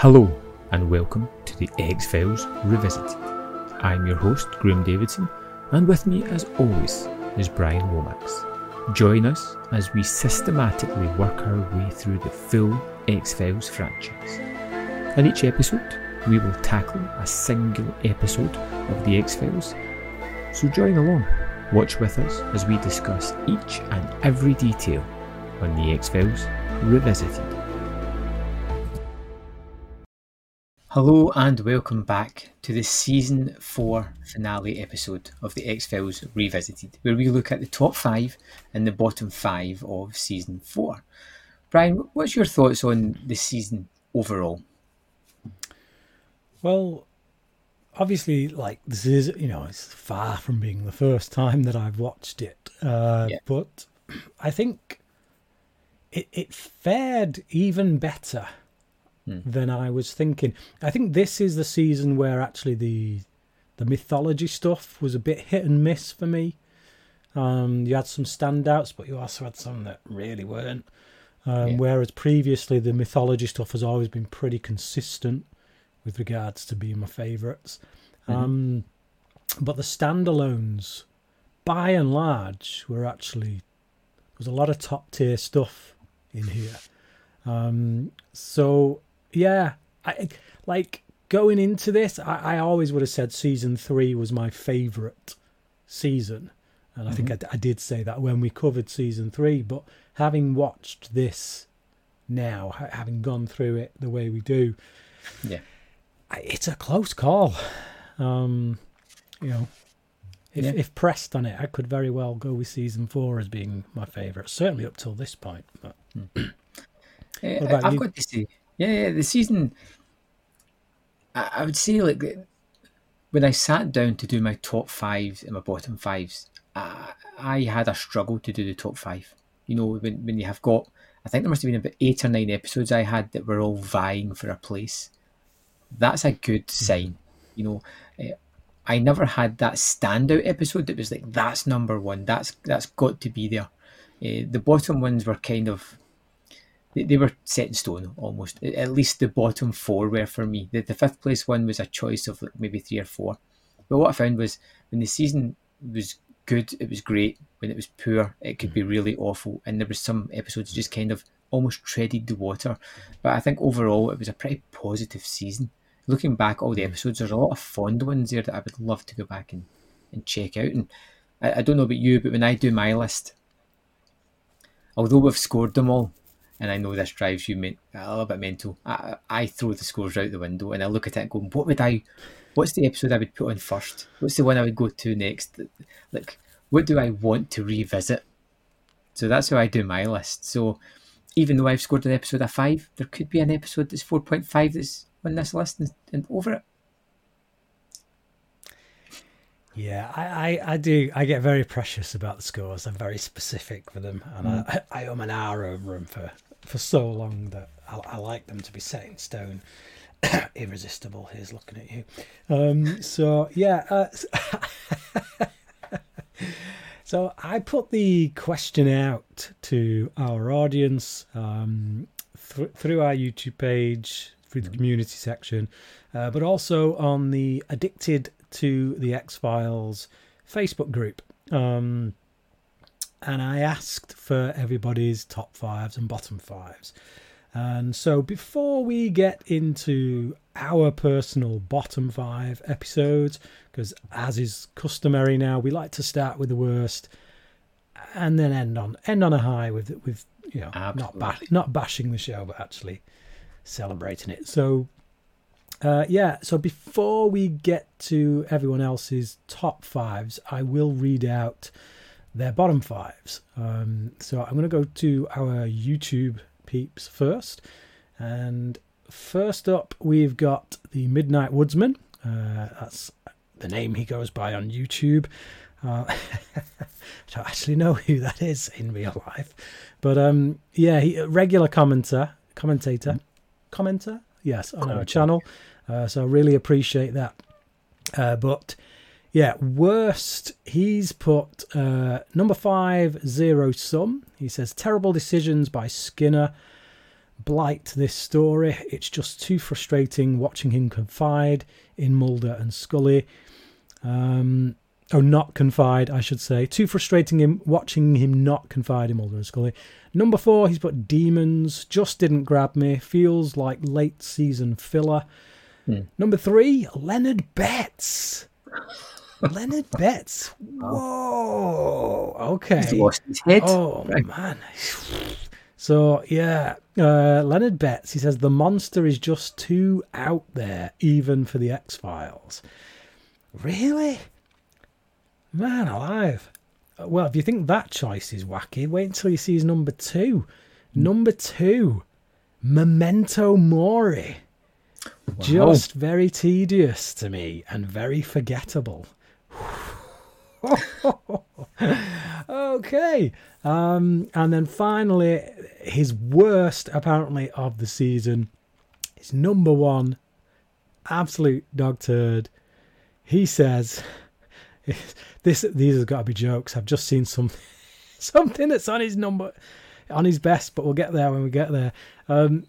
Hello, and welcome to the X Files Revisited. I'm your host, Graham Davidson, and with me, as always, is Bryan Lomax. Join us as we systematically work our way through the full X Files franchise. In each episode, we will tackle a single episode of the X Files. So join along, watch with us as we discuss each and every detail on the X Files Revisited. Hello and welcome back to the season 4 finale episode of the X Files Revisited, where we look at the top 5 and the bottom 5 of season 4. Bryan, what's your thoughts on the season overall? Well, obviously, like this is, you know, it's far from being the first time that I've watched it, uh, yeah. but I think it, it fared even better mm. than I was thinking. I think this is the season where actually the the mythology stuff was a bit hit and miss for me. Um, you had some standouts, but you also had some that really weren't. Um, yeah. Whereas previously, the mythology stuff has always been pretty consistent with regards to being my favorites mm-hmm. um, but the standalones, by and large, were actually there was a lot of top tier stuff in here. Um, so yeah, I like going into this. I, I always would have said season three was my favorite season, and I mm-hmm. think I, I did say that when we covered season three. But having watched this now, having gone through it the way we do, yeah, it's a close call. Um, you know, if, yeah. if pressed on it, I could very well go with season four as being my favourite, certainly up till this point. But hmm. I've you? got to say, yeah, yeah, the season. I, I would say like when I sat down to do my top fives and my bottom fives, I, I had a struggle to do the top five. You know, when when you have got, I think there must have been about eight or nine episodes I had that were all vying for a place. That's a good hmm. sign. You know, eh, I never had that standout episode that was like that's number one. That's that's got to be there. Uh, the bottom ones were kind of they, they were set in stone almost. At least the bottom four were for me. The, the fifth place one was a choice of like maybe three or four. But what I found was when the season was good, it was great. When it was poor, it could be mm-hmm. really awful. And there was some episodes just kind of almost treaded the water. But I think overall it was a pretty positive season. Looking back all the mm-hmm. episodes, there's a lot of fond ones there that I would love to go back and, and check out. And I, I don't know about you, but when I do my list, although we've scored them all, and I know this drives you men- a little bit mental. I, I throw the scores out the window and I look at it and go, what would I, what's the episode I would put on first? What's the one I would go to next? Like, what do I want to revisit? So that's how I do my list. So even though I've scored an episode of five, there could be an episode that's 4.5 that's on this list and, and over it. Yeah, I, I, I, do. I get very precious about the scores. I'm very specific for them, and mm. I, I am an hour over them for for so long that I, I like them to be set in stone. Irresistible. Here's looking at you. Um, so yeah. Uh, so I put the question out to our audience um, th- through our YouTube page, through the community section, uh, but also on the Addicted to the X Files Facebook group. Um, and I asked for everybody's top fives and bottom fives. And so before we get into our personal bottom five episodes, because as is customary now, we like to start with the worst and then end on end on a high with with you know not ba- not bashing the show, but actually celebrating it. So uh, yeah, so before we get to everyone else's top fives, I will read out their bottom fives. Um, so I'm going to go to our YouTube peeps first. And first up, we've got the Midnight Woodsman. Uh, that's the name he goes by on YouTube. Uh, I don't actually know who that is in real life, but um, yeah, he, regular commenter, commentator, commenter, yes, on our channel. Uh, so I really appreciate that. Uh, but yeah, worst. He's put uh, number five, zero sum. He says terrible decisions by Skinner. blight this story. It's just too frustrating watching him confide in Mulder and Scully. Um, oh, not confide, I should say. Too frustrating him watching him not confide in Mulder and Scully. Number four, he's put demons. Just didn't grab me. Feels like late season filler. Hmm. Number three, Leonard Betts. Leonard Betts. Whoa. Okay. He's lost his head. Oh right. man. So yeah, uh, Leonard Betts. He says the monster is just too out there, even for the X Files. Really? Man alive. Well, if you think that choice is wacky, wait until you see his number two. Number two, Memento Mori. Wow. Just very tedious to me and very forgettable. okay. Um, and then finally, his worst, apparently, of the season is number one, absolute dog turd. He says, "This these have got to be jokes. I've just seen some something that's on his number, on his best, but we'll get there when we get there." Um,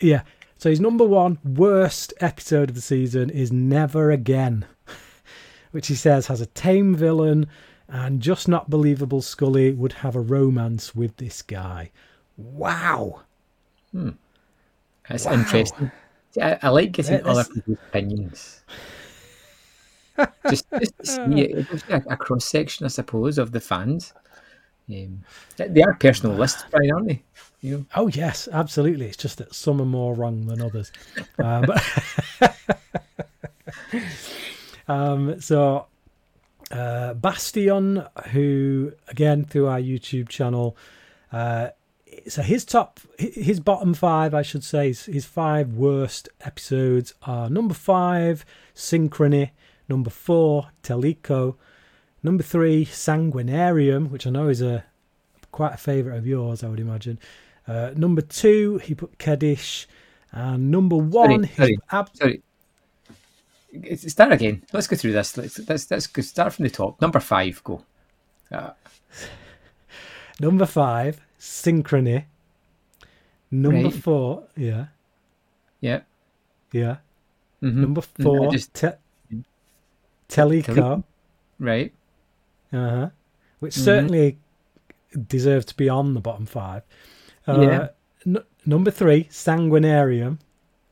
yeah. So his number one worst episode of the season is Never Again which he says has a tame villain and just not believable Scully would have a romance with this guy. Wow. Hmm. That's wow. interesting. I, I, like getting other people's opinions. just, just to see it, it's a, a cross section, I suppose, of the fans. Um, they are personal lists, right, aren't they? You know? Oh yes, absolutely. It's just that some are more wrong than others. Um, Um, so uh, Bastion, who again through our YouTube channel, uh, so his top, his bottom five, I should say, his five worst episodes are number five, Synchrony, number four, Teliko, number three, Sanguinarium, which I know is a quite a favourite of yours, I would imagine. Uh, number two, he put Kaddish, and number one, sorry, sorry, ab- sorry start again. Let's go through this. Let's let's, let's go start from the top. Number five, go. Uh, Number five, synchrony. Number right. four, yeah. Yeah. Yeah. Mm-hmm. Number four, just... te- Teliko. Right. Uh huh. Which mm-hmm. certainly deserves to be on the bottom five. Uh, yeah. N- number three, Sanguinarium.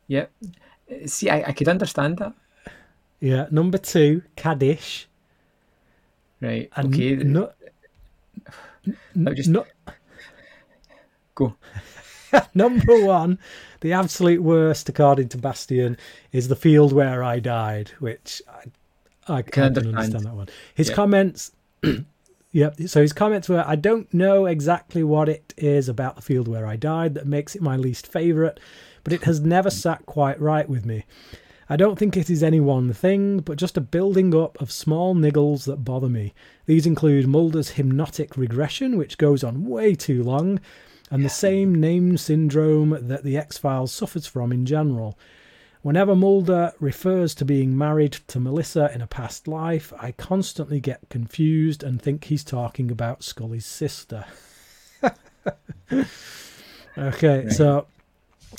Yep. See, I, I could understand that. Yeah, number two, Kaddish. Right. And okay. No, no, just no, go. number one, the absolute worst, according to Bastian, is the field where I died, which I, I can't understand. understand that one. His comments. Yep. So his comments were, I don't know exactly what it is about the field where I died that makes it my least favourite, but it has never sat quite right with me. I don't think it is any one thing, but just a building up of small niggles that bother me. These include Mulder's hypnotic regression, which goes on way too long, and the same name syndrome that the X Files suffers from in general. Whenever Mulder refers to being married to Melissa in a past life, I constantly get confused and think he's talking about Scully's sister. okay, so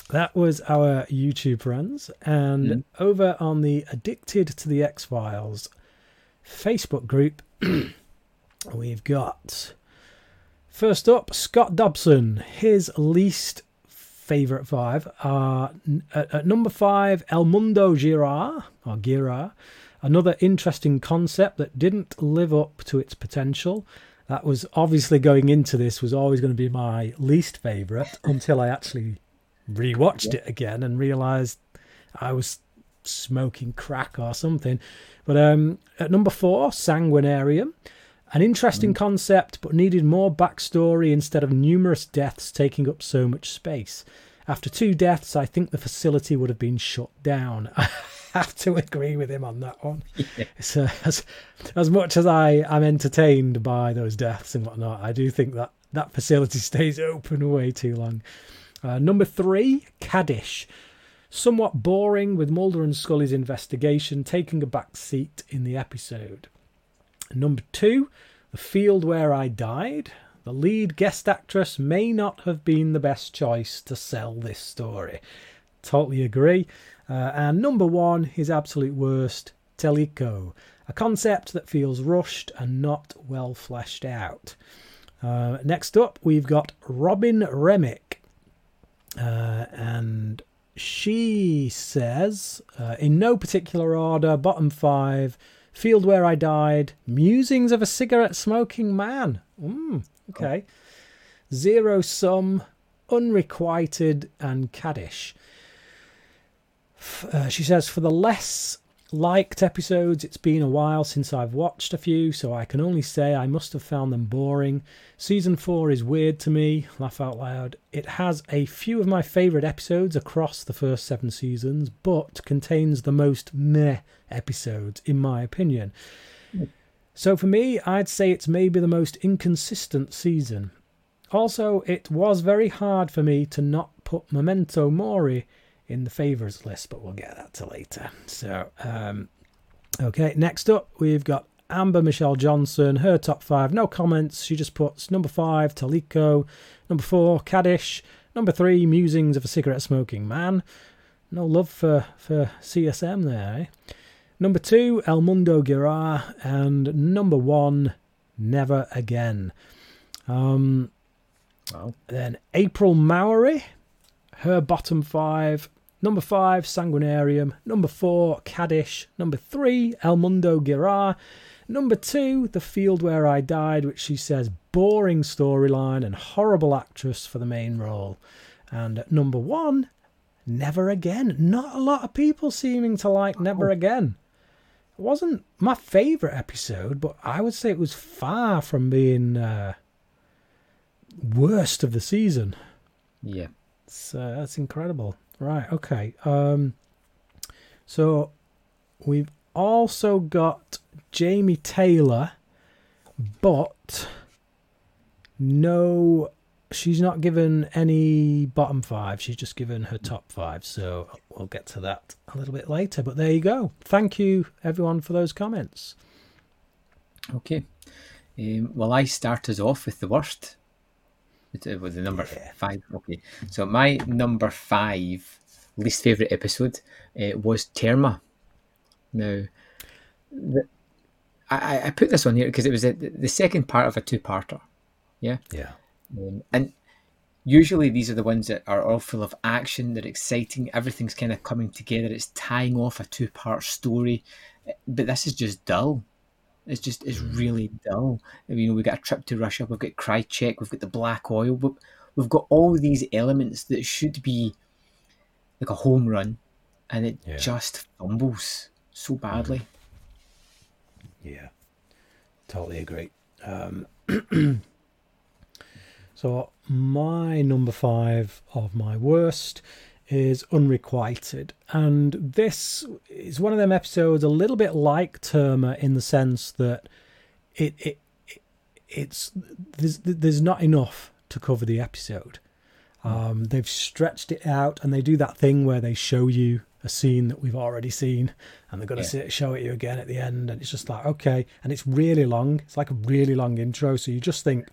that was our YouTube runs. And mm. over on the Addicted to the X Files Facebook group, we've got first up Scott Dobson. His least favorite five are at, at number five, El Mundo Girard or Girard. Another interesting concept that didn't live up to its potential. That was obviously going into this was always going to be my least favorite until I actually rewatched yeah. it again and realized I was smoking crack or something. But um, at number four, Sanguinarium. An interesting mm. concept, but needed more backstory instead of numerous deaths taking up so much space. After two deaths, I think the facility would have been shut down. I have to agree with him on that one. Yeah. So, as, as much as I am entertained by those deaths and whatnot, I do think that that facility stays open way too long. Uh, number three, Kaddish. Somewhat boring with Mulder and Scully's investigation taking a back seat in the episode. Number two, The Field Where I Died. The lead guest actress may not have been the best choice to sell this story. Totally agree. Uh, and number one, his absolute worst, Teliko, a concept that feels rushed and not well fleshed out. Uh, next up, we've got Robin Remick. Uh, and she says, uh, in no particular order, bottom five, Field Where I Died, Musings of a Cigarette Smoking Man. Mm, okay. Zero Sum, Unrequited, and Kaddish. Uh, she says, for the less liked episodes. It's been a while since I've watched a few, so I can only say I must have found them boring. Season 4 is weird to me, laugh out loud. It has a few of my favourite episodes across the first seven seasons, but contains the most meh episodes, in my opinion. So for me, I'd say it's maybe the most inconsistent season. Also, it was very hard for me to not put Memento Mori in the favours list, but we'll get that to later. So, um, okay, next up we've got Amber Michelle Johnson, her top five, no comments. She just puts number five, Teliko, number four, Kaddish, number three, Musings of a Cigarette Smoking Man. No love for, for CSM there, eh? Number two, El Mundo Gira, and number one, Never Again. Um, wow. Then April Maori, her bottom five, Number five, Sanguinarium. Number four, Kaddish. Number three, El Mundo Girar. Number two, The Field Where I Died, which she says boring storyline and horrible actress for the main role. And number one, Never Again. Not a lot of people seeming to like Never. Again. It wasn't my favourite episode, but I would say it was far from being uh, worst of the season. Yeah. So that's incredible. Right, okay. Um, so we've also got Jamie Taylor, but no, she's not given any bottom five. She's just given her top five. So we'll get to that a little bit later. But there you go. Thank you, everyone, for those comments. Okay. Um, well, I started off with the worst it was the number yeah. five. Okay, so my number five least favorite episode uh, was Terma. Now, the, I, I put this on here because it was a, the second part of a two-parter. Yeah. Yeah. Um, and usually these are the ones that are all full of action. They're exciting. Everything's kind of coming together. It's tying off a two-part story, but this is just dull. It's just it's really dull. You know, we've got a trip to Russia. We've got Krychek. We've got the black oil. but We've got all these elements that should be like a home run, and it yeah. just fumbles so badly. Yeah, totally agree. Um, so my number five of my worst is unrequited. And this is one of them episodes a little bit like terma in the sense that it, it, it it's there's there's not enough to cover the episode. Um, they've stretched it out and they do that thing where they show you a scene that we've already seen and they're going to yeah. show it you again at the end and it's just like okay. And it's really long. It's like a really long intro. So you just think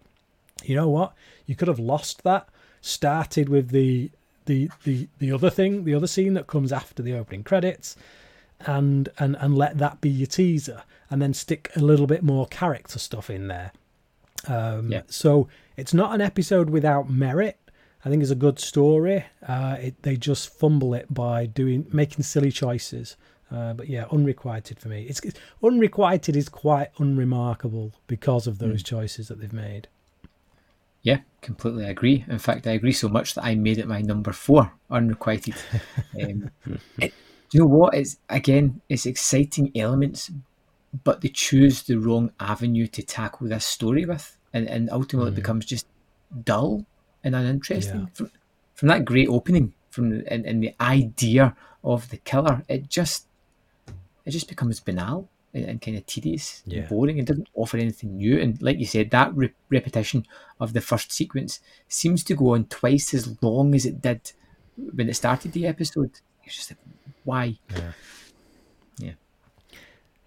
you know what? You could have lost that. Started with the the the the other thing, the other scene that comes after the opening credits, and and and let that be your teaser, and then stick a little bit more character stuff in there. Um, yeah. So it's not an episode without merit. I think it's a good story. Uh, it, they just fumble it by doing making silly choices. Uh, but yeah, unrequited for me. It's, it's unrequited is quite unremarkable because of those mm. choices that they've made. Yeah, completely agree. In fact, I agree so much that I made it my number four, unrequited. um, it, you know what? It's again, it's exciting elements, but they choose the wrong avenue to tackle this story with, and, and ultimately mm. it becomes just dull and uninteresting. Yeah. From, from that great opening, from and, and the idea of the killer, it just it just becomes banal Uh, and, and kind of tedious yeah. and boring and doesn't offer anything new. And like you said, that re- repetition of the first sequence seems to go on twice as long as it did when it started the episode. It's just like, why? Yeah. Yeah.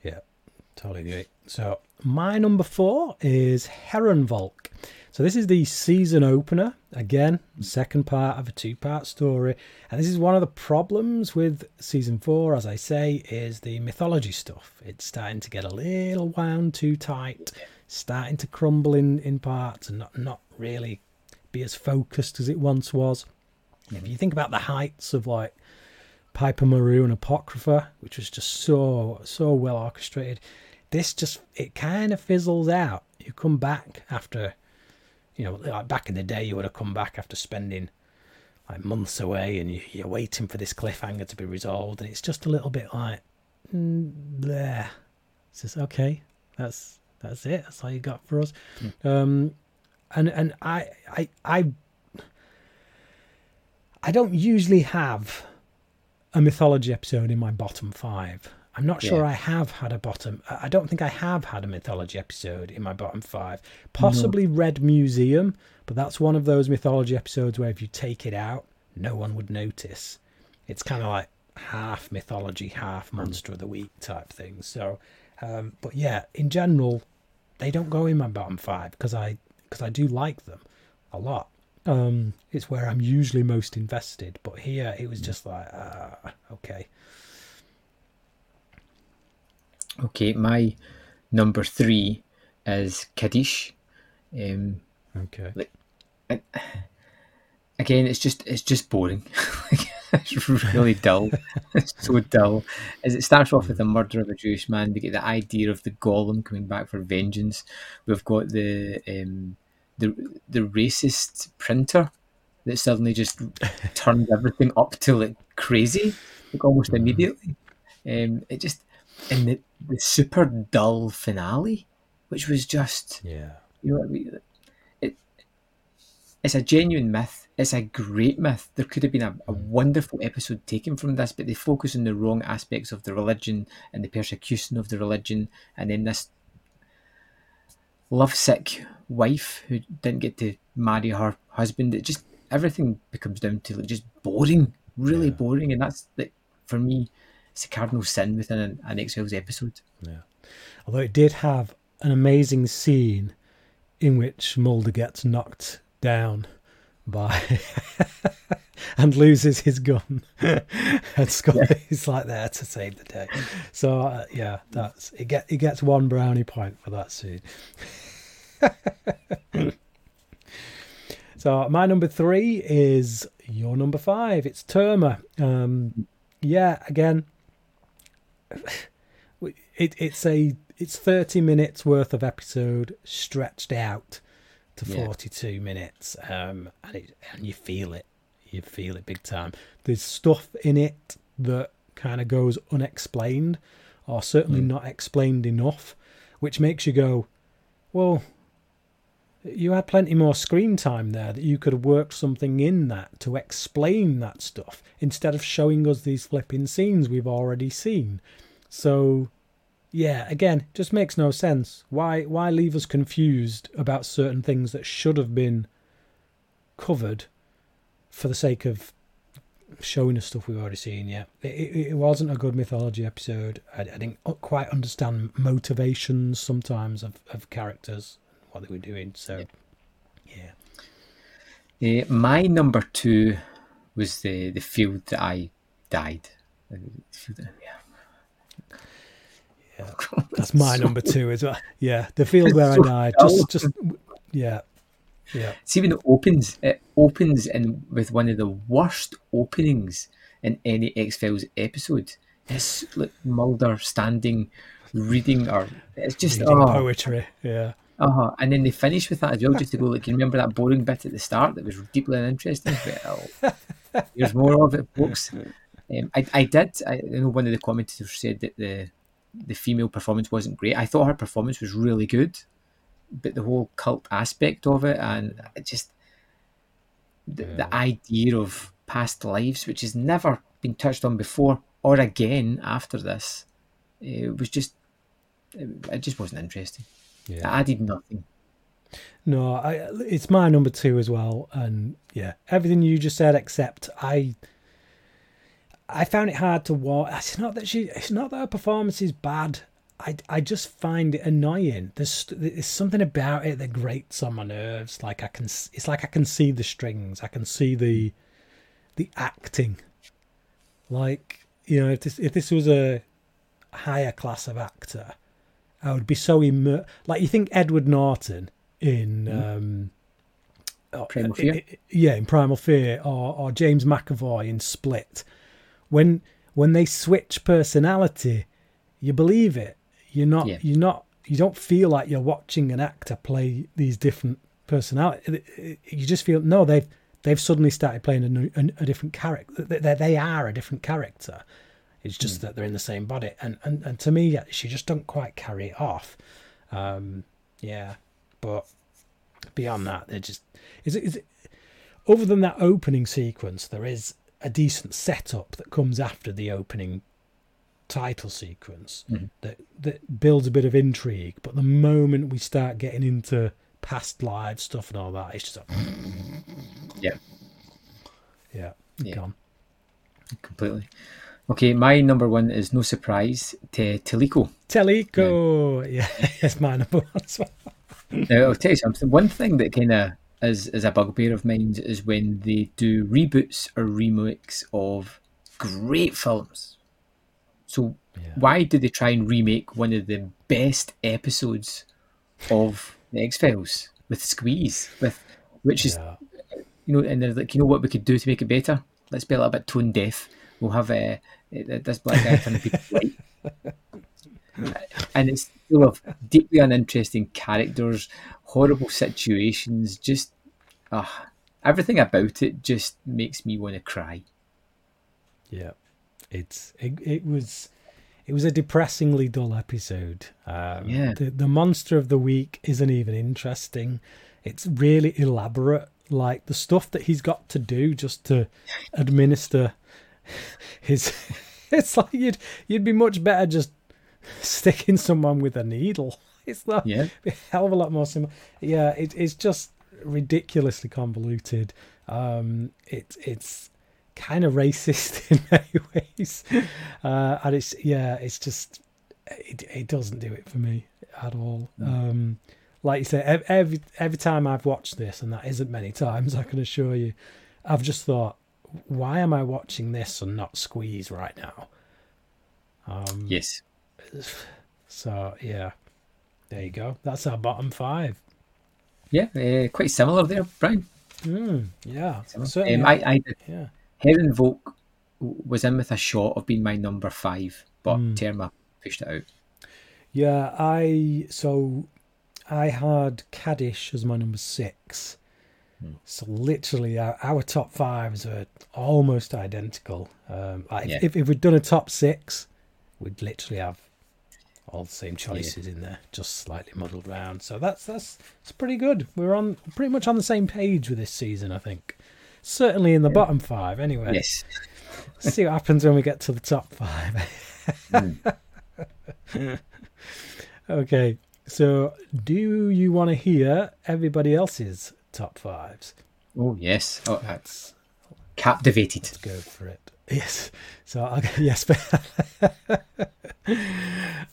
Yeah. Totally agree. So my number four is Herrenvolk. So this is the season opener. Again, second part of a two-part story. And this is one of the problems with season four, as I say, is the mythology stuff. It's starting to get a little wound too tight, starting to crumble in, in parts and not, not really be as focused as it once was. If you think about the heights of like Piper Maru and Apocrypha, which was just so so well orchestrated, this just it kind of fizzles out. You come back after, you know, like back in the day, you would have come back after spending like months away, and you, you're waiting for this cliffhanger to be resolved, and it's just a little bit like, mm, there. It's just okay. That's that's it. That's all you got for us. Mm. Um, and and I I I I don't usually have a mythology episode in my bottom five. I'm not sure yeah. I have had a bottom. I don't think I have had a mythology episode in my bottom five. Possibly no. Red Museum, but that's one of those mythology episodes where if you take it out, no one would notice. It's kind of like half mythology, half monster of the week type thing. So, um, but yeah, in general, they don't go in my bottom five because I because I do like them a lot. Um, it's where I'm usually most invested, but here it was just like, uh, okay. Okay, my number three is Kaddish. Um, okay. Like, I, again, it's just it's just boring. it's really dull. it's so dull. As it starts off with the murder of a Jewish man, we get the idea of the golem coming back for vengeance. We've got the um, the the racist printer that suddenly just turned everything up to like crazy, like almost mm-hmm. immediately. Um, it just and the, the super dull finale, which was just yeah, you know, I mean? it it's a genuine myth. It's a great myth. There could have been a, a mm. wonderful episode taken from this, but they focus on the wrong aspects of the religion and the persecution of the religion, and then this lovesick wife who didn't get to marry her husband. It just everything becomes down to like just boring, really yeah. boring, and that's like for me, it's a cardinal sin within an, an X Files episode. Yeah, although it did have an amazing scene in which Mulder gets knocked down by and loses his gun, and Scott yeah. like there to save the day. So uh, yeah, that's it. Get it gets one brownie point for that scene. so my number three is your number five. It's Terma. Um, yeah, again, it, it's a it's thirty minutes worth of episode stretched out to yeah. forty two minutes, um, and it and you feel it, you feel it big time. There's stuff in it that kind of goes unexplained, or certainly mm. not explained enough, which makes you go, well, you had plenty more screen time there that you could have worked something in that to explain that stuff instead of showing us these flipping scenes we've already seen. So yeah, again, just makes no sense. Why why leave us confused about certain things that should have been covered for the sake of showing us stuff we've already seen? Yeah, it, it, it wasn't a good mythology episode. I, I, didn't quite understand motivations sometimes of, of characters what they were doing. So, yeah. Uh, my number two was the the field that I died. yeah. Yeah, that's my so, number two as well. Yeah, the field where so I died. Just, just, yeah, yeah. See when it opens, it opens in with one of the worst openings in any X Files episode. It's like Mulder standing, reading, or it's just reading oh, poetry. Yeah, uh huh. And then they finish with that as well, just to go like, you remember that boring bit at the start that was deeply uninteresting? Well, there's more of it, folks. Um, I, I did. I know one of the commentators said that the the female performance wasn't great. I thought her performance was really good, but the whole cult aspect of it and it just the, yeah. the idea of past lives, which has never been touched on before or again after this, it was just it, it just wasn't interesting. Yeah. I did nothing. No, I, it's my number two as well, and yeah, everything you just said. Except I, I found it hard to watch. It's not that she. It's not that her performance is bad. I, I just find it annoying. There's there's something about it that grates on my nerves. Like I can, it's like I can see the strings. I can see the the acting. Like you know, if this if this was a higher class of actor, I would be so immer. Like you think Edward Norton in. Mm. Um, oh, Primal Fear. Yeah, in Primal Fear, or or James McAvoy in Split. When when they switch personality, you believe it. You're not. Yeah. You're not. You don't feel like you're watching an actor play these different personalities. You just feel no. They've they've suddenly started playing a, new, a, a different character. They, they are a different character. It's just mm. that they're in the same body, and, and and to me, she just don't quite carry it off. Um, yeah, but beyond that, they're just is it, is it other than that opening sequence, there is a decent setup that comes after the opening title sequence mm-hmm. that that builds a bit of intrigue. But the moment we start getting into past live stuff and all that, it's just like, yeah, yeah, yeah, gone completely. Okay, my number one is no surprise to Teliko. Teliko, yeah, it's my number one as well. now, I'll tell you something. One thing that kind of is is a bugbear of mine is when they do reboots or remakes of great films. So yeah. why do they try and remake one of the best episodes of the X Files with Squeeze, with which is yeah. you know, and they're like, you know what we could do to make it better? Let's be a little bit tone deaf. We'll have uh, this black guy turn people white. and it's full of deeply uninteresting characters, horrible situations. Just uh, everything about it just makes me want to cry. Yeah, it's it, it was it was a depressingly dull episode. Um, yeah, the the monster of the week isn't even interesting. It's really elaborate, like the stuff that he's got to do just to administer his. It's like you'd you'd be much better just sticking someone with a needle. It's not yeah. a hell of a lot more simple. Yeah, it, it's just ridiculously convoluted. Um, it, it's kind of racist in many ways, uh, and it's yeah, it's just it, it doesn't do it for me at all. Um, like you say, every every time I've watched this, and that isn't many times, I can assure you, I've just thought, why am I watching this and not Squeeze right now? Um, yes. So yeah, there you go. That's our bottom five. Yeah, uh, quite similar there, Bryan. Mm, yeah, um, I, I. Yeah. Herrenvolk was in with a shot of being my number five, but mm. Terma pushed it out. Yeah, I so I had Kaddish as my number six. Mm. So literally, our, our, top fives are almost identical. Um, like yeah. if, if we'd done a top six, we'd literally have all the same choices yeah. in there, just slightly muddled around. So that's that's it's pretty good. We're on pretty much on the same page with this season, I think. Certainly in the yeah. bottom five, anyway. Yes. see what happens when we get to the top five. mm. okay, so do you want to hear everybody else's top fives? Oh yes, oh, that's captivated. Let's go for it. Yes. So I'll go, yes.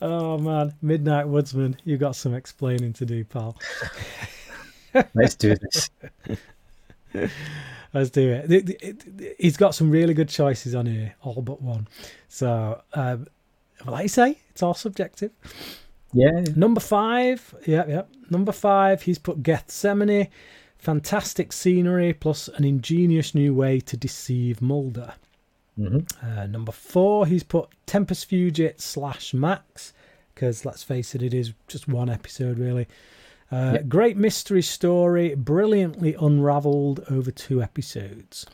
oh man, Midnight Woodsman, you got some explaining to do, pal. Let's do this. Let's do it. He's got some really good choices on here, all but one. So, um, like I say, it's all subjective. Yeah. Number five. Yeah, yeah. Number five, he's put Gethsemane. Fantastic scenery plus an ingenious new way to deceive Mulder. Mm-hmm. Uh, number four, he's put Tempus Fugit slash Max, because let's face it, it is just one episode really. Uh, yep. Great mystery story, brilliantly unravelled over two episodes.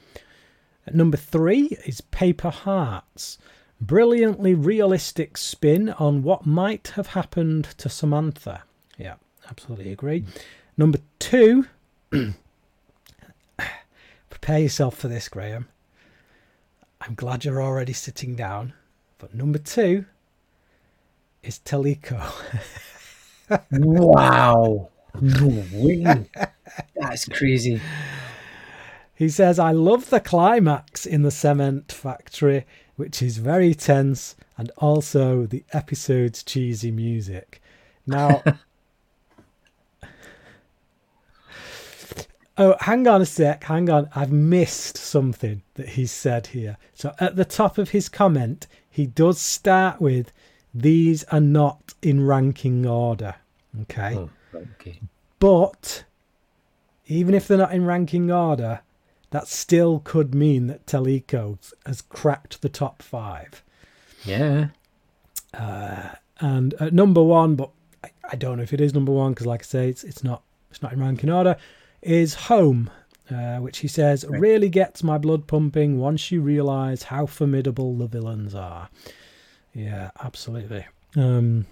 At number three is Paper Hearts, brilliantly realistic spin on what might have happened to Samantha. Yeah, absolutely agree. Mm-hmm. Number two, prepare yourself for this, Graham. I'm glad you're already sitting down. But number two is Teliko. wow. That's crazy. He says, I love the climax in the cement factory, which is very tense, and also the episode's cheesy music. Now, oh, hang on a sec, hang on. I've missed something that he said here. So at the top of his comment, he does start with, These are not in ranking order. Okay. Oh, okay. But even if they're not in ranking order, that still could mean that Teliko has cracked the top five. Yeah. Uh, and at number one, but I, I, don't know if it is number one because, like I say, it's it's not it's not in ranking order. Is Home, uh, which he says right. really gets my blood pumping once you realise how formidable the villains are. Yeah, absolutely. Um,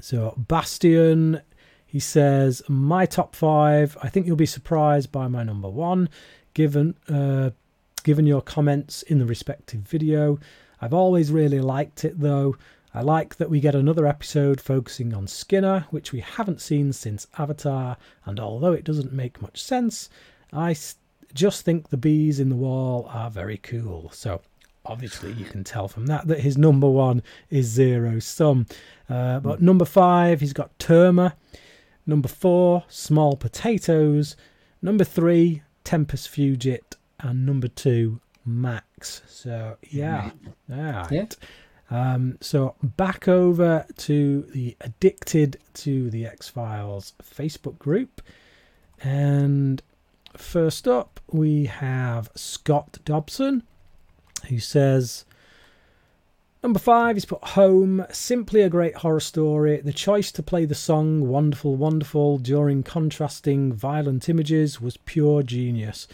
so Bastion, he says my top five. I think you'll be surprised by my number one given uh, given your comments in the respective video. I've always really liked it though. I like that we get another episode focusing on Skinner, which we haven't seen since Avatar, and although it doesn't make much sense, I just think the bees in the wall are very cool. So obviously you can tell from that that his number one is Zero Sum. Uh, but number five, he's got Terma. Number four, Small Potatoes. Number three, Tempus Fugit, and number two, Max. So yeah, all right. Yeah. Um, so back over to the Addicted to the X Files Facebook group, and first up we have Scott Dobson, who says. Number five, he's put Home. Simply a great horror story. The choice to play the song Wonderful, Wonderful during contrasting violent images was pure genius.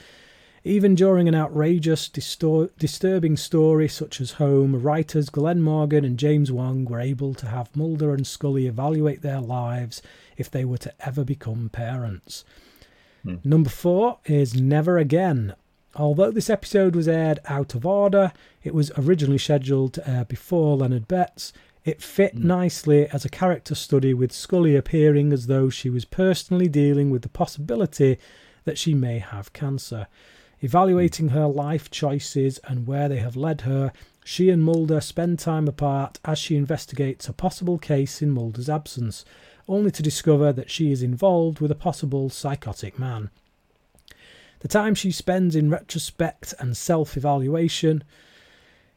Even during an outrageous, distor- disturbing story such as Home, writers Glenn Morgan and James Wong were able to have Mulder and Scully evaluate their lives if they were to ever become parents. Hmm. Number four is Never Again. Although this episode was aired out of order, it was originally scheduled to air before Leonard Betts. It fit mm. nicely as a character study, with Scully appearing as though she was personally dealing with the possibility that she may have cancer. Evaluating her life choices and where they have led her, she and Mulder spend time apart as she investigates a possible case in Mulder's absence, only to discover that she is involved with a possible psychotic man. The time she spends in retrospect and self evaluation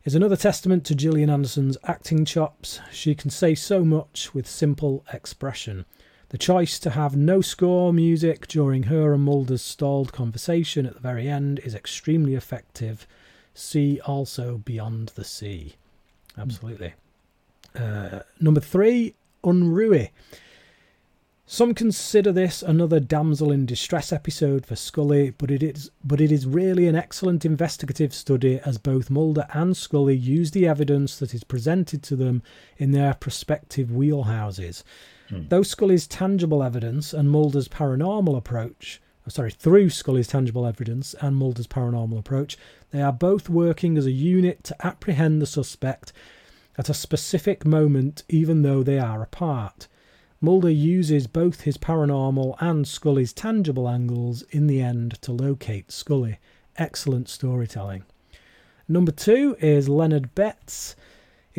is another testament to Gillian Anderson's acting chops. She can say so much with simple expression. The choice to have no score music during her and Mulder's stalled conversation at the very end is extremely effective. See also Beyond the Sea. Absolutely. Uh, number three, Unruh. Some consider this another damsel in distress episode for Scully, but it is but it is really an excellent investigative study as both Mulder and Scully use the evidence that is presented to them in their prospective wheelhouses. Hmm. Though Scully's tangible evidence and Mulder's paranormal approach, oh, sorry, through Scully's tangible evidence and Mulder's paranormal approach, they are both working as a unit to apprehend the suspect at a specific moment, even though they are apart. Mulder uses both his paranormal and Scully's tangible angles in the end to locate Scully. Excellent storytelling. Number two is Leonard Betts.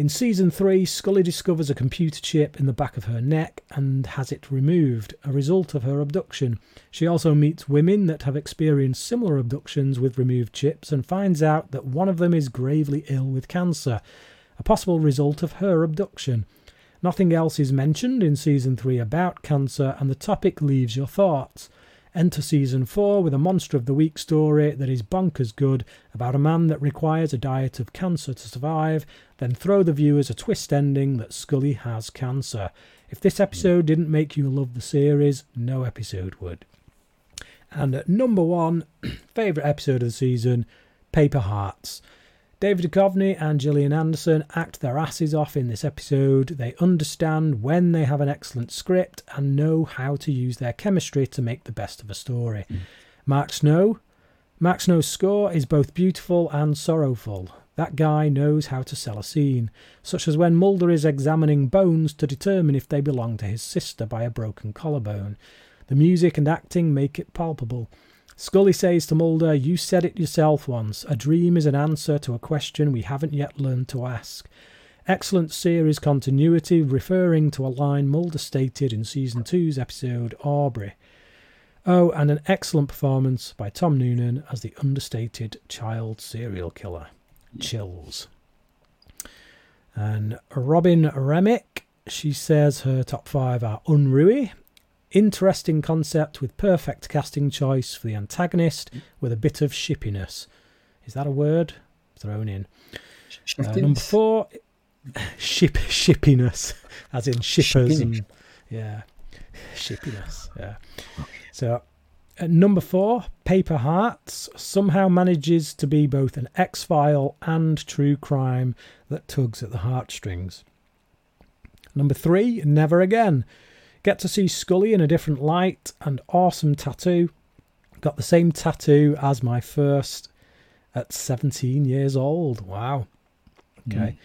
In season 3, Scully discovers a computer chip in the back of her neck and has it removed, a result of her abduction. She also meets women that have experienced similar abductions with removed chips and finds out that one of them is gravely ill with cancer, a possible result of her abduction. Nothing else is mentioned in season 3 about cancer, and the topic leaves your thoughts. Enter season 4 with a Monster of the Week story that is bonkers good about a man that requires a diet of cancer to survive, then throw the viewers a twist ending that Scully has cancer. If this hmm. episode didn't make you love the series, no episode would. And at number one, favourite episode of the season, Paper Hearts. David Duchovny and Gillian Anderson act their asses off in this episode. They understand when they have an excellent script and know how to use their chemistry to make the best of a story. Mm. Mark Snow. Mark Snow's score is both beautiful and sorrowful. That guy knows how to sell a scene, such as when Mulder is examining bones to determine if they belong to his sister by a broken collarbone. The music and acting make it palpable. Scully says to Mulder, You said it yourself once. A dream is an answer to a question we haven't yet learned to ask. Excellent series continuity, referring to a line Mulder stated in season two's episode Aubrey. Oh, and an excellent performance by Tom Noonan as the understated child serial killer. Chills. And Robin Remick, she says her top five are Unruly, interesting concept with perfect casting choice for the antagonist with a bit of shippiness. Is that a word? Thrown in. Uh, number four, ship shippiness, as in shippers Shipping. and yeah, shippiness. Yeah. So at number four, Paper Hearts somehow manages to be both an X file and true crime that tugs at the heartstrings. Number three, Never Again. Get to see Scully in a different light and awesome tattoo. Got the same tattoo as my first at 17 years old. Wow. Okay.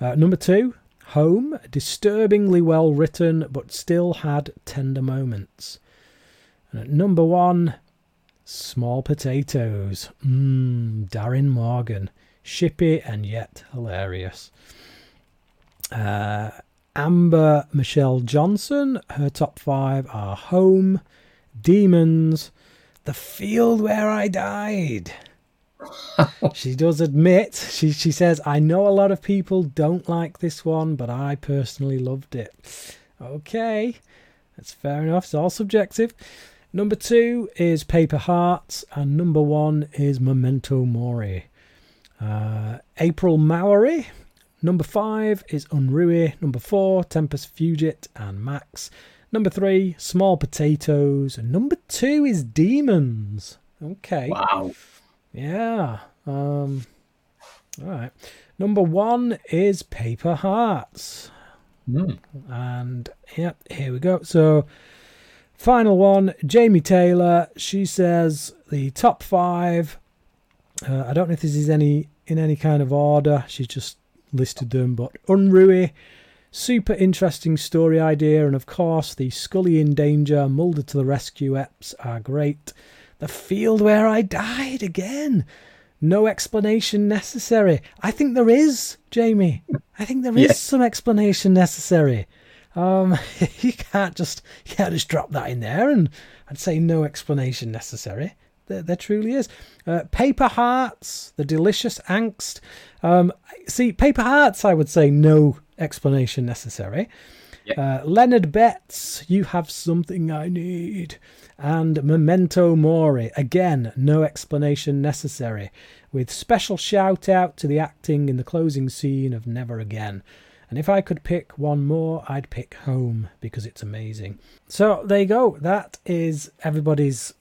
Mm. Uh, number two, Home. Disturbingly well written, but still had tender moments. And at number one, Small Potatoes. Mmm, Darin Morgan. Shippy and yet hilarious. Uh, Amber Michelle Johnson. Her top five are Home, Demons, The Field Where I Died. she does admit, she, she says, I know a lot of people don't like this one, but I personally loved it. Okay, that's fair enough. It's all subjective. Number two is Paper Hearts, and number one is Memento Mori. Uh, April Mowery Number five is Unruly. Number four, Tempus Fugit and Max. Number three, Small Potatoes. And number two is Demons. Okay. Wow. Yeah. Um. All right. Number one is Paper Hearts. Mm. And yep, here we go. So, final one, Jamie Taylor. She says the top five. Uh, I don't know if this is any in any kind of order. She's just listed them, but Unruly, super interesting story idea, and of course the Scully in Danger, Mulder to the Rescue eps are great. The field where I died again. No explanation necessary. I think there is, Jamie. I think there is yeah. some explanation necessary. Um, you can't just you can't just drop that in there and I'd say no explanation necessary. There, there truly is. Uh, Paper Hearts, the delicious angst. Um, see, Paper Hearts, I would say no explanation necessary. Uh, Leonard Betts, you have something I need. And Memento Mori, again, no explanation necessary. With special shout out to the acting in the closing scene of Never Again. And if I could pick one more, I'd pick Home because it's amazing. So there you go. That is everybody's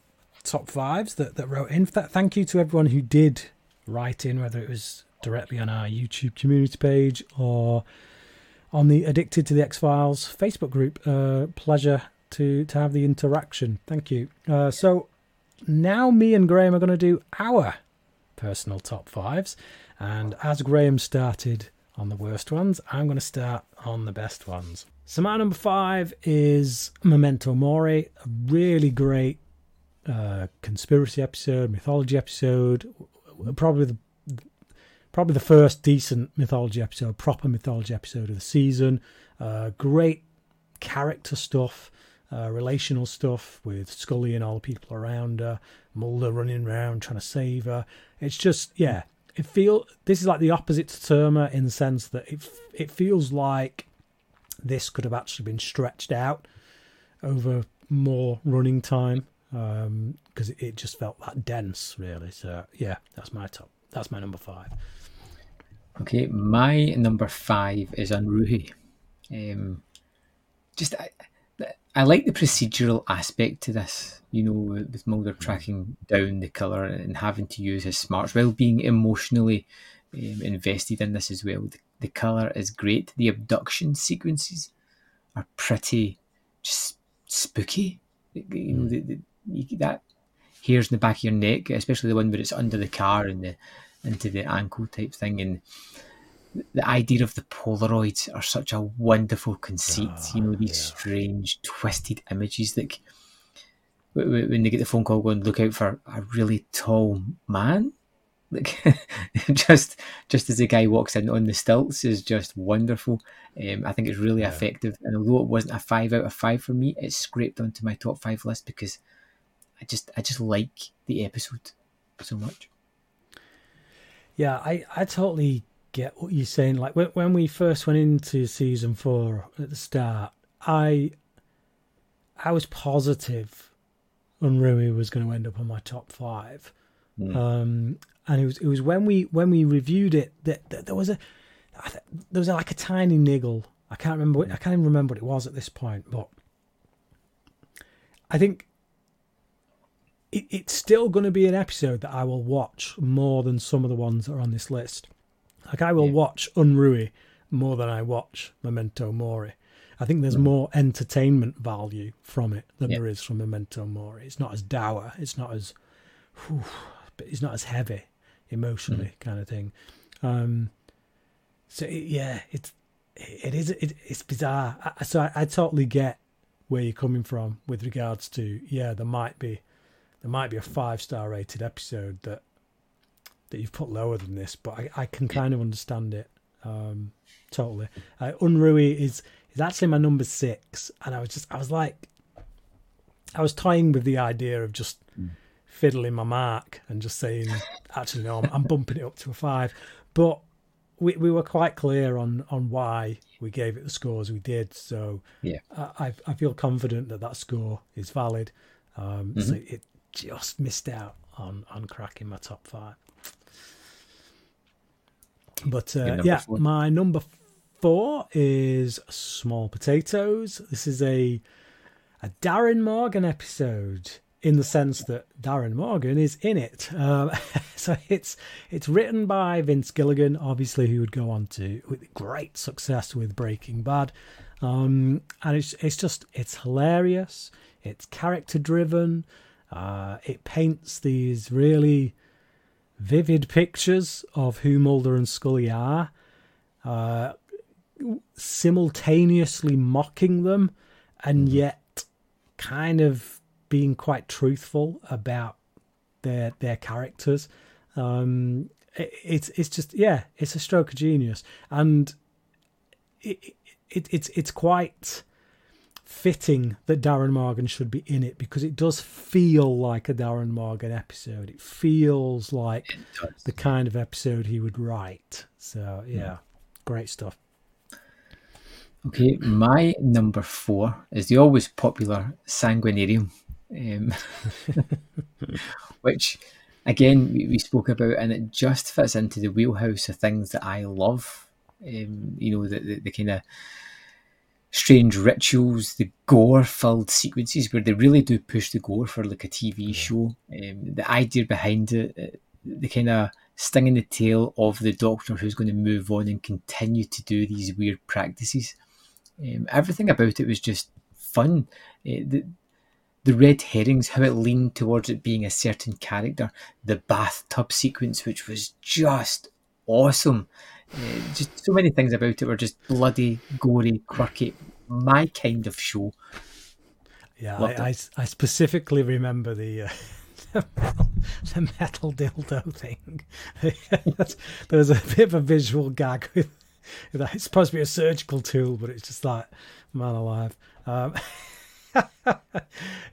top fives that, that wrote in. For that. Thank you to everyone who did write in, whether it was directly on our YouTube community page or on the Addicted to the X Files Facebook group. Uh, pleasure to, to have the interaction. Thank you. Uh, so now me and Graham are going to do our personal top fives. And as Graham started on the worst ones, I'm going to start on the best ones. So my number five is Memento Mori, a really great uh, conspiracy episode, mythology episode, probably the probably the first decent mythology episode, proper mythology episode of the season. Uh, great character stuff, uh, relational stuff with Scully and all the people around her, Mulder running around trying to save her. It's just yeah, it feel this is like the opposite to Terma in the sense that it it feels like this could have actually been stretched out over more running time because um, it, it just felt that dense, really. So yeah, that's my top. That's my number five. Okay, my number five is Unruly. Um, just I, I like the procedural aspect to this. You know, with Mulder tracking down the killer and having to use his smarts while being emotionally um, invested in this as well. The, the killer is great. The abduction sequences are pretty just spooky. You know, the, the, you, that hairs in the back of your neck, especially the one where it's under the car and the into the ankle type thing, and the idea of the Polaroids are such a wonderful conceit. Oh, you know these yeah. strange, twisted images that when they get the phone call going, look out for a really tall man. Like just just as the guy walks in on the stilts is just wonderful. Um, I think it's really yeah. effective, and although it wasn't a five out of five for me, it scraped onto my top five list because I just I just like the episode so much. Yeah, I I totally get what you're saying. Like when when we first went into season four at the start, I I was positive Unruhe was going to end up on my top five. Mm. Um, and it was it was when we when we reviewed it that, that there was a there was like a tiny niggle. I can't remember. I can't even remember what it was at this point, but I think it, it's still going to be an episode that I will watch more than some of the ones that are on this list. Like I will yeah. watch Unruhe more than I watch Memento Mori. I think there's mm. more entertainment value from it than yeah. there is from Memento Mori. It's not as dour. It's not as, whew, but it's not as heavy emotionally, mm. kind of thing. Um, so it, yeah, it's it is it, it's bizarre. I, so I, I totally get where you're coming from with regards to yeah, there might be there might be a five star rated episode that that you've put lower than this, but I, I can kind of understand it um, totally. Uh, Unruhe is is actually my number six, and I was just I was like, I was toying with the idea of just mm. fiddling my mark and just saying, actually no, I'm, I'm bumping it up to a five, but we we were quite clear on on why we gave it the scores we did. So yeah, I I feel confident that that score is valid. Um, mm-hmm. So it just missed out on on cracking my top five. But uh, yeah, four. my number four is Small Potatoes. This is a a Darin Morgan episode in the sense that Darin Morgan is in it. Um, so it's it's written by Vince Gilligan, obviously, who would go on to with great success with Breaking Bad, um, and it's it's just it's hilarious. It's character driven. Uh, it paints these really vivid pictures of who Mulder and Scully are, uh, simultaneously mocking them and mm-hmm. yet kind of being quite truthful about their their characters. Um, it, it's it's just yeah, it's a stroke of genius, and it, it it's it's quite fitting that Darin Morgan should be in it because it does feel like a Darin Morgan episode. It feels like the kind of episode he would write. So yeah, yeah. great stuff. Okay, my number four is the always popular Sanguinarium, um, which again we, we, spoke about, and it just fits into the wheelhouse of things that I love. Um, you know, the, the, the kind of strange rituals, the gore-filled sequences where they really do push the gore for like a TV yeah. show. Um, the idea behind it, uh, the kind of sting in the tail of the Doctor who's going to move on and continue to do these weird practices. Um, everything about it was just fun. Uh, the, the red herrings, how it leaned towards it being a certain character, the bathtub sequence, which was just awesome. Uh, just so many things about it were just bloody, gory, quirky. My kind of show. Yeah, I, I, I, specifically remember the, uh, the metal dildo thing. there was a bit of a visual gag with that. It's supposed to be a surgical tool, but it's just like man alive. Um,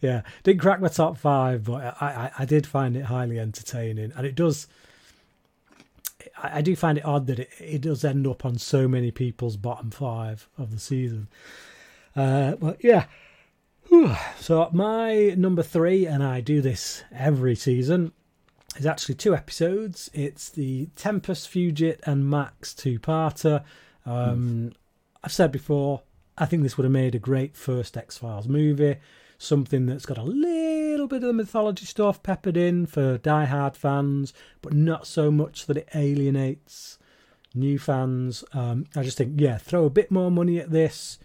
yeah, didn't crack my top five, but I, I, I did find it highly entertaining, and it does I, I do find it odd that it, it does end up on so many people's bottom five of the season. Uh, but yeah. So my number three, and I do this every season, is actually two episodes. It's the Tempus Fugit and Max two-parter. Um, mm. I've said before, I think this would have made a great first X Files movie something that's got a little bit of the mythology stuff peppered in for die-hard fans, but not so much that it alienates new fans. Um, I just think, yeah, throw a bit more money at this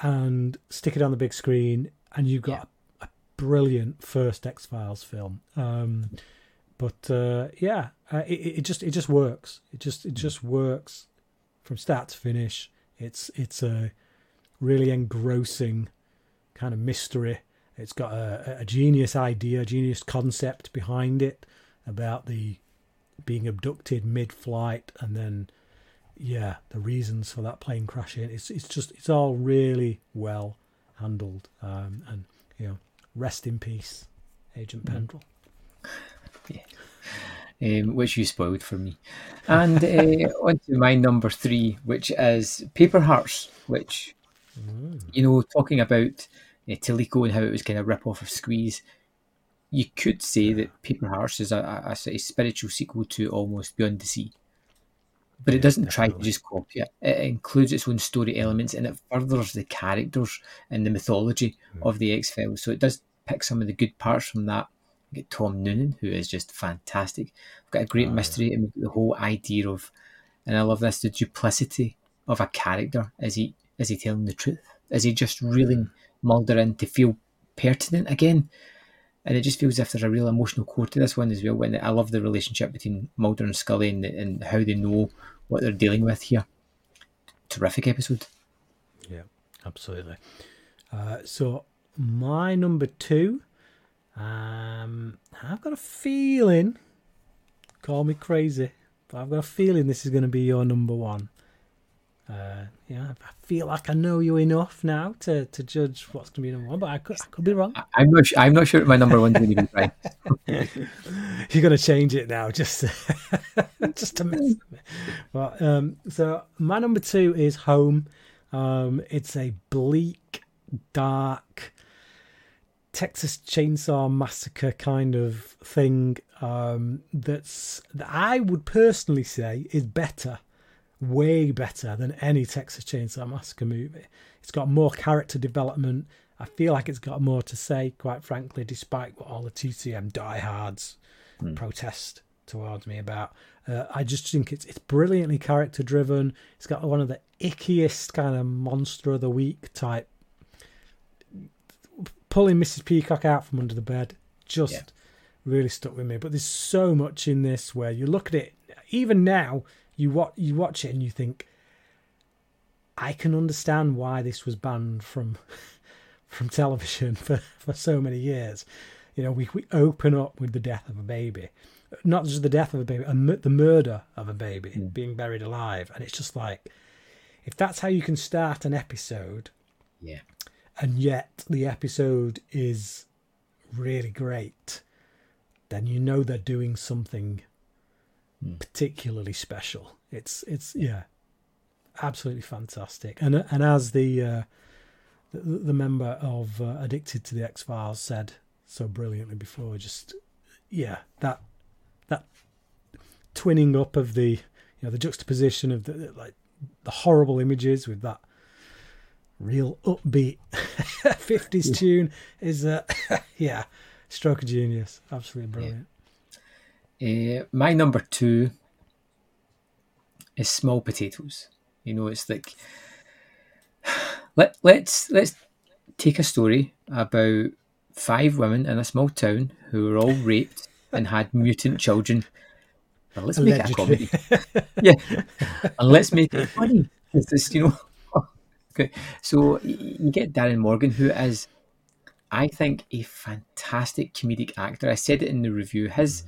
and stick it on the big screen, and you've got yeah. a, a, brilliant first X Files film. Um, but uh, yeah, uh, it, it just it just works. It just it just works from start to finish. It's it's a really engrossing kind of mystery It's got a, a genius idea, a genius concept behind it about the being abducted mid-flight and then yeah the reasons for that plane crashing it's it's just it's all really well handled um, and you know rest in peace agent mm. pendrell yeah. um, which you spoiled for me and uh, on to my number three which is paper hearts which mm. you know talking about uh, Teliko and how it was kind of rip off of Squeeze you could say that Paper Hearts is a, a, a, spiritual sequel to Almost Beyond the Sea. But it doesn't try to just copy it. It includes its own story elements and it furthers the characters and the mythology mm. of the X Files. So it does pick some of the good parts from that. We get Tom Noonan, who is just fantastic. We've got a great oh, mystery yeah. and the whole idea of, and I love this, the duplicity of a character. Is he is he telling the truth? Is he just reeling Mulder in to feel pertinent again? and it just feels as if there's a real emotional core to this one as well. When I love the relationship between Mulder and Scully and, and how they know what they're dealing with here. Terrific episode. Yeah, absolutely. Uh, so my number two, um, I've got a feeling. Call me crazy, but I've got a feeling this is going to be your number one. Uh, yeah, I feel like I know you enough now to, to judge what's going to be number one, but I could, I could be wrong. I'm not. I'm not sure my number one's going to be right. You're going to change it now, just to, just to mess. But um, so my number two is Home. Um, it's a bleak, dark Texas Chainsaw Massacre kind of thing. Um, that's that I would personally say is better way better than any Texas Chainsaw Massacre movie. It's got more character development. I feel like it's got more to say, quite frankly, despite what all the TCM diehards mm. protest towards me about. Uh, I just think it's it's brilliantly character driven. It's got one of the ickiest kind of monster of the week type pulling Mrs. Peacock out from under the bed. Just yeah. really stuck with me. But there's so much in this where you look at it, even now, you watch you watch it and you think, I can understand why this was banned from from television for, for so many years. You know, we, we open up with the death of a baby, not just the death of a baby, the murder of a baby mm. being buried alive, and it's just like, if that's how you can start an episode, yeah, and yet the episode is really great, then you know they're doing something mm. particularly special. It's it's yeah, absolutely fantastic. And and as the uh, the, the, member of uh, Addicted to the X Files said so brilliantly before, just yeah that that twinning up of the you know the juxtaposition of the like the horrible images with that real upbeat 50s yeah. tune is uh, yeah stroke of genius absolutely brilliant uh, my number two is small potatoes. You know, it's like let let's let's take a story about five women in a small town who were all raped and had mutant children. Well, let's make it a comedy. yeah, and let's make it funny. It's just, you know. okay, so you get Darin Morgan, who is, I think, a fantastic comedic actor. I said it in the review. His mm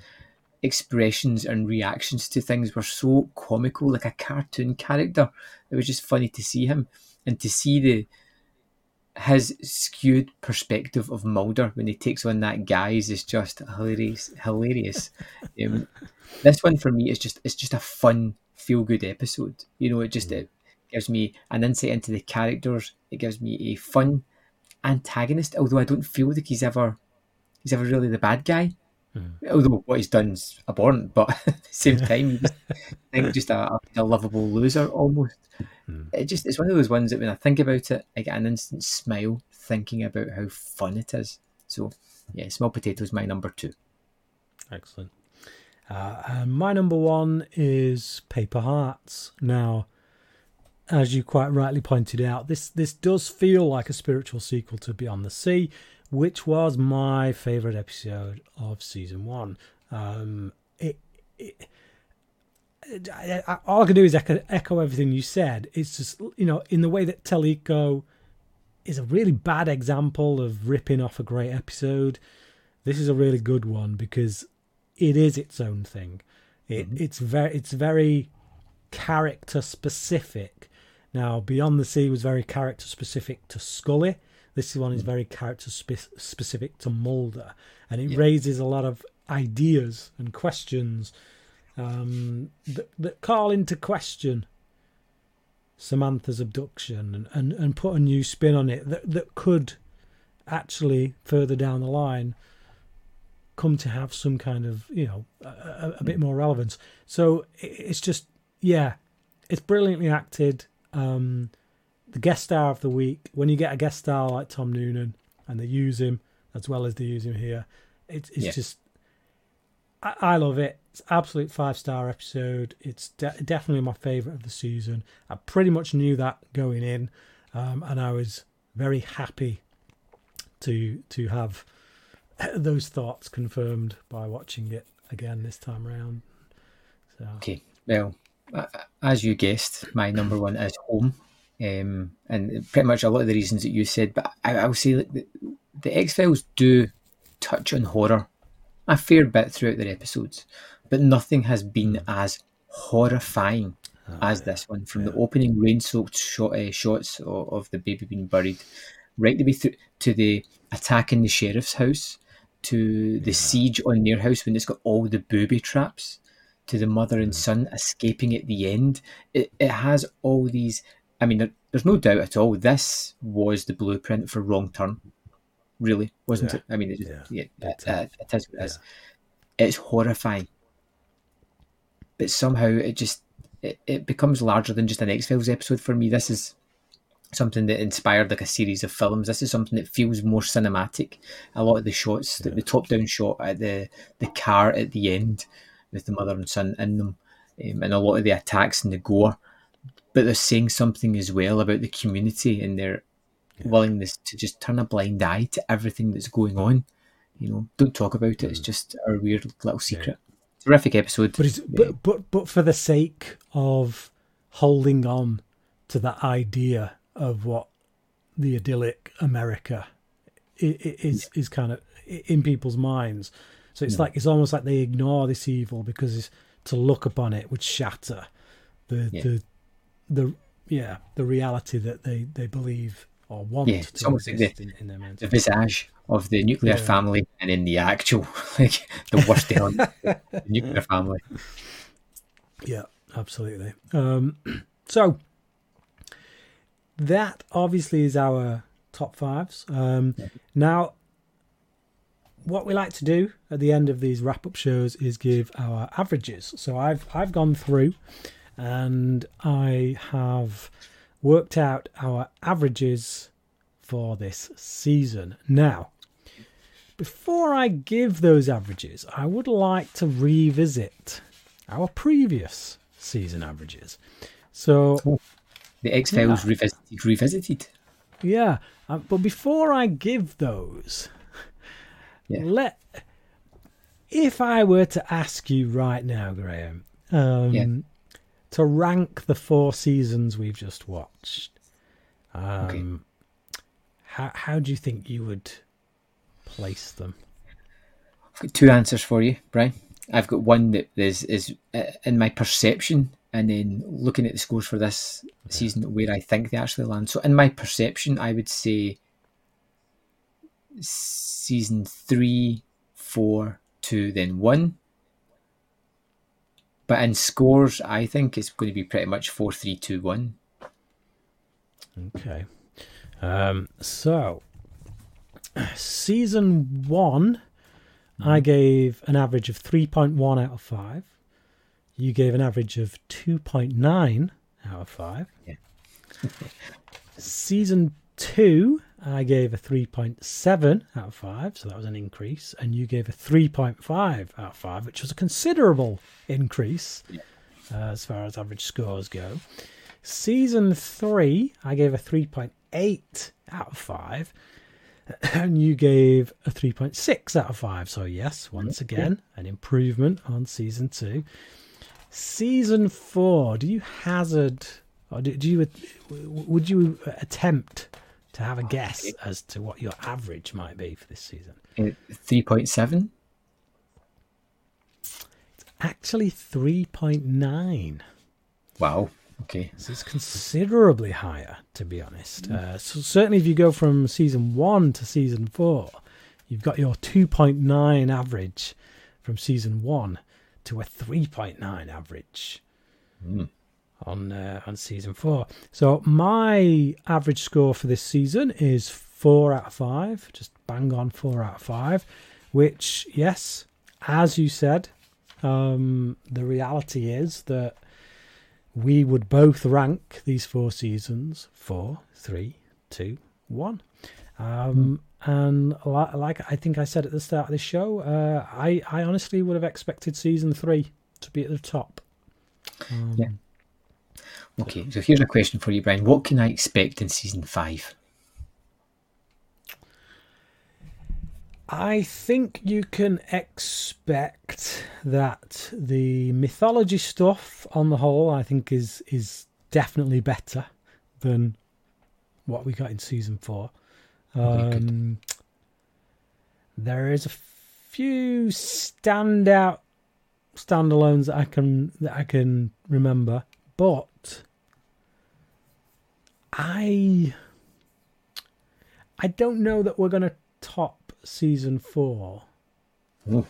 expressions and reactions to things were so comical, like a cartoon character. It was just funny to see him and to see the his skewed perspective of Mulder when he takes on that guise is just hilarious. Hilarious. um, this one for me is just it's just a fun, feel good episode. You know, it just it gives me an insight into the characters. It gives me a fun antagonist, although I don't feel like he's ever he's ever really the bad guy. Mm. Although what he's done's abhorrent, but at the same time, he's think just a, a, lovable loser almost. Mm. It just it's one of those ones that when I think about it, I get an instant smile thinking about how fun it is. So yeah, small potatoes my number two. Excellent. Uh, my number one is Paper Hearts. Now, as you quite rightly pointed out, this this does feel like a spiritual sequel to Beyond the Sea which was my favorite episode of season one. Um, it, it, I, I, all I can do is echo, echo everything you said. It's just you know in the way that Teliko is a really bad example of ripping off a great episode. This is a really good one because it is its own thing. It mm-hmm. it's very it's very character specific. Now, Beyond the Sea was very character specific to Scully. This one is mm-hmm. very character spe- specific to Mulder, and it yeah. raises a lot of ideas and questions um, that, that call into question Samantha's abduction and, and, and put a new spin on it that, that could actually further down the line come to have some kind of you know a, a bit more relevance so it's just yeah it's brilliantly acted um the guest star of the week when you get a guest star like tom noonan and they use him as well as they use him here it, it's yeah. just I, I love it it's absolute five star episode. It's de- definitely my favorite of the season. I pretty much knew that going in, um, and I was very happy to to have those thoughts confirmed by watching it again this time around. So. Okay, well, as you guessed, my number one is Home, um, and pretty much a lot of the reasons that you said. But I, will say the, the X Files do touch on horror a fair bit throughout their episodes but nothing has been as horrifying oh, as yeah. this one. From yeah. the opening rain-soaked shot, uh, shots of, of, the baby being buried, right the way through to the attack in the sheriff's house, to the yeah. siege on their house when it's got all the booby traps, to the mother and mm. son escaping at the end. It, it has all these. I mean, there, there's no doubt at all. This was the blueprint for Wrong Turn. Really, wasn't it? I mean, it, yeah, yeah, it, uh, it is. It is. It's horrifying but somehow it just it, it becomes larger than just an X Files episode for me. This is something that inspired like a series of films. This is something that feels more cinematic. A lot of the shots, yeah. the, the top down shot at the the car at the end with the mother and son in them, um, and a lot of the attacks and the gore. But they're saying something as well about the community and their yeah. willingness to just turn a blind eye to everything that's going on. You know, don't talk about it. It's mm. just our weird little secret terrific episode. But, but but but for the sake of holding on to that idea of what the idyllic America is yeah. is kind of in people's minds. So it's yeah. like it's almost like they ignore this evil because to look upon it would shatter the yeah. the the yeah the reality that they they believe or want yeah, to exist like the, in, in, their minds. The visage of the nuclear yeah. family and in the actual like the worst element the nuclear family. Yeah, absolutely. Um, so that obviously is our top fives. Um, yeah. Now, what we like to do at the end of these wrap up shows is give our averages. So I've I've gone through and I have worked out our averages for this season. Now, before I give those averages, I would like to revisit our previous season averages. So, the X Files yeah. revisited, revisited. Yeah, uh, but before I give those, yeah. let if I were to ask you right now, Graham, um, yeah. To rank the four seasons we've just watched, um, okay. how how do you think you would place them? I've got two answers for you, Bryan. I've got one that is is uh, in my perception, and then looking at the scores for this season, where I think they actually land. So, in my perception, I would say season three, four, two, then one. But in scores, I think it's going to be pretty much four, three, two, one. Okay. Um, so season one, mm-hmm. I gave an average of 3.1 out of 5. You gave an average of 2.9 out of 5. Yeah. season two, I gave a 3.7 out of 5, so that was an increase. And you gave a 3.5 out of 5, which was a considerable increase yeah. uh, as far as average scores go. Season three, I gave a 3.8 out of 5 and you gave a 3.6 out of 5. So, yes, once again, an improvement on season two. Season four, do you hazard, or do, do you, would you attempt to have a guess as to what your average might be for this season. Uh, three point seven. It's actually three point nine. Wow. Okay. So it's considerably higher, to be honest. Uh, so certainly, if you go from season one to season four, you've got your 2.9 average from season one to a 3.9 average mm. On uh, on season four. So my average score for this season is four out of five, just bang on four out of five. Which, yes, as you said, um, the reality is that we would both rank these four seasons four, three, two, one. Um, mm. And like, like, I think I said at the start of the show, uh, I, I honestly would have expected season three to be at the top. Um, yeah. Okay, so here's a question for you, Bryan. What can I expect in season five? I think you can expect that the mythology stuff on the whole I think is is definitely better than what we got in season 4. Um, there is a few standout standalones that I can that I can remember, but I I don't know that we're going to top season four. Ooh.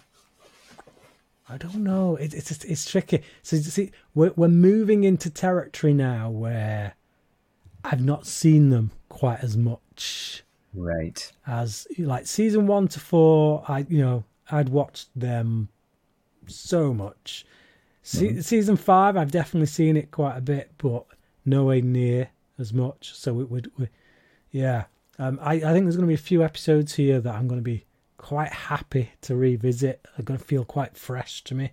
I don't know. It, it's it's tricky. So see, we're we're moving into territory now where I've not seen them quite as much. Right. As like season one to four, I you know I'd watched them so much. Se- mm-hmm. Season five, I've definitely seen it quite a bit, but nowhere near as much. So it would, we, yeah. Um, I, I think there's going to be a few episodes here that I'm going to be quite happy to revisit. They're going to feel quite fresh to me.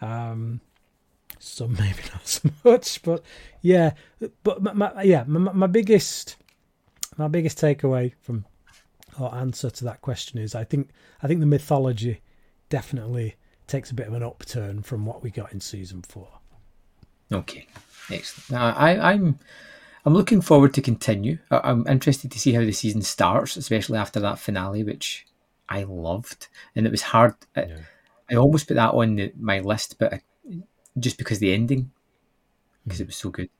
Um, some maybe not so much, but yeah. But my, my yeah, my, my biggest my biggest takeaway from or answer to that question is I think I think the mythology definitely takes a bit of an upturn from what we got in season four. Okay, excellent. Now, I, I'm I'm looking forward to continue. I'm interested to see how the season starts, especially after that finale, which I loved, and it was hard. Yeah. I, I, almost put that on the, my list, but I, just because the ending, because it was so good.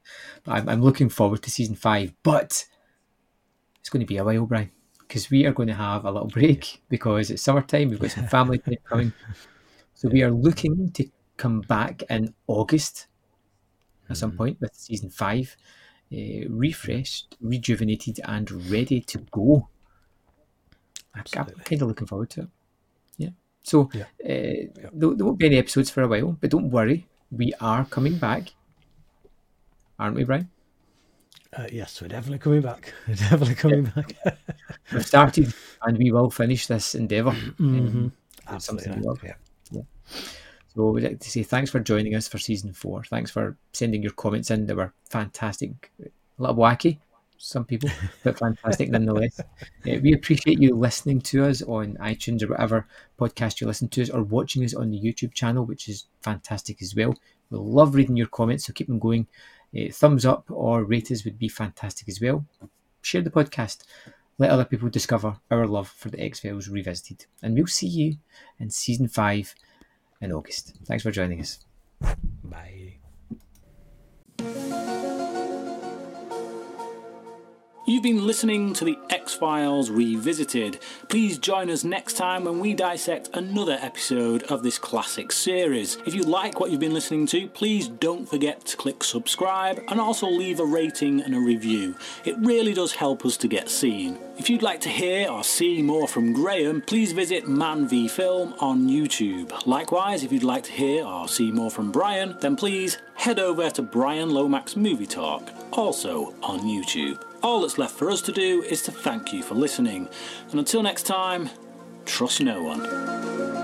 But I'm, I'm looking forward to season five, but it's going to be a while, Bryan, because we are going to have a little break because it's summertime. We've got some family time coming, so we are looking to come back in August at some mm-hmm. point with season five uh, refreshed, rejuvenated, and ready to go. Absolutely. I'm kind of looking forward to it. Yeah. So yeah. Uh, yeah. There, there, won't be any episodes for a while, but don't worry, we are coming back, aren't we, Bryan? Uh, yes, we're definitely coming back. We're definitely coming yeah. back. We've started, and we will finish this endeavor mm-hmm. Um, something we. Yeah. yeah. So we'd like to say thanks for joining us for season four. Thanks for sending your comments in. They were fantastic, a little wacky, some people, but fantastic nonetheless. Uh, we appreciate you listening to us on iTunes or whatever podcast you listen to us, or watching us on the YouTube channel, which is fantastic as well. We love reading your comments, so keep them going. Uh, thumbs up or rate us would be fantastic as well. Share the podcast. Let other people discover our love for the X Files Revisited. And we'll see you in season five in August. Thanks for joining us. You've been listening to the X Files Revisited. Please join us next time when we dissect another episode of this classic series. If you like what you've been listening to, please don't forget to click subscribe and also leave a rating and a review. It really does help us to get seen. If you'd like to hear or see more from Graham, please visit Man v Film on YouTube. Likewise, if you'd like to hear or see more from Bryan, then please head over to Bryan Lomax Movie Talk, also on YouTube. All that's left for us to do is to thank you for listening, and until next time, trust no one.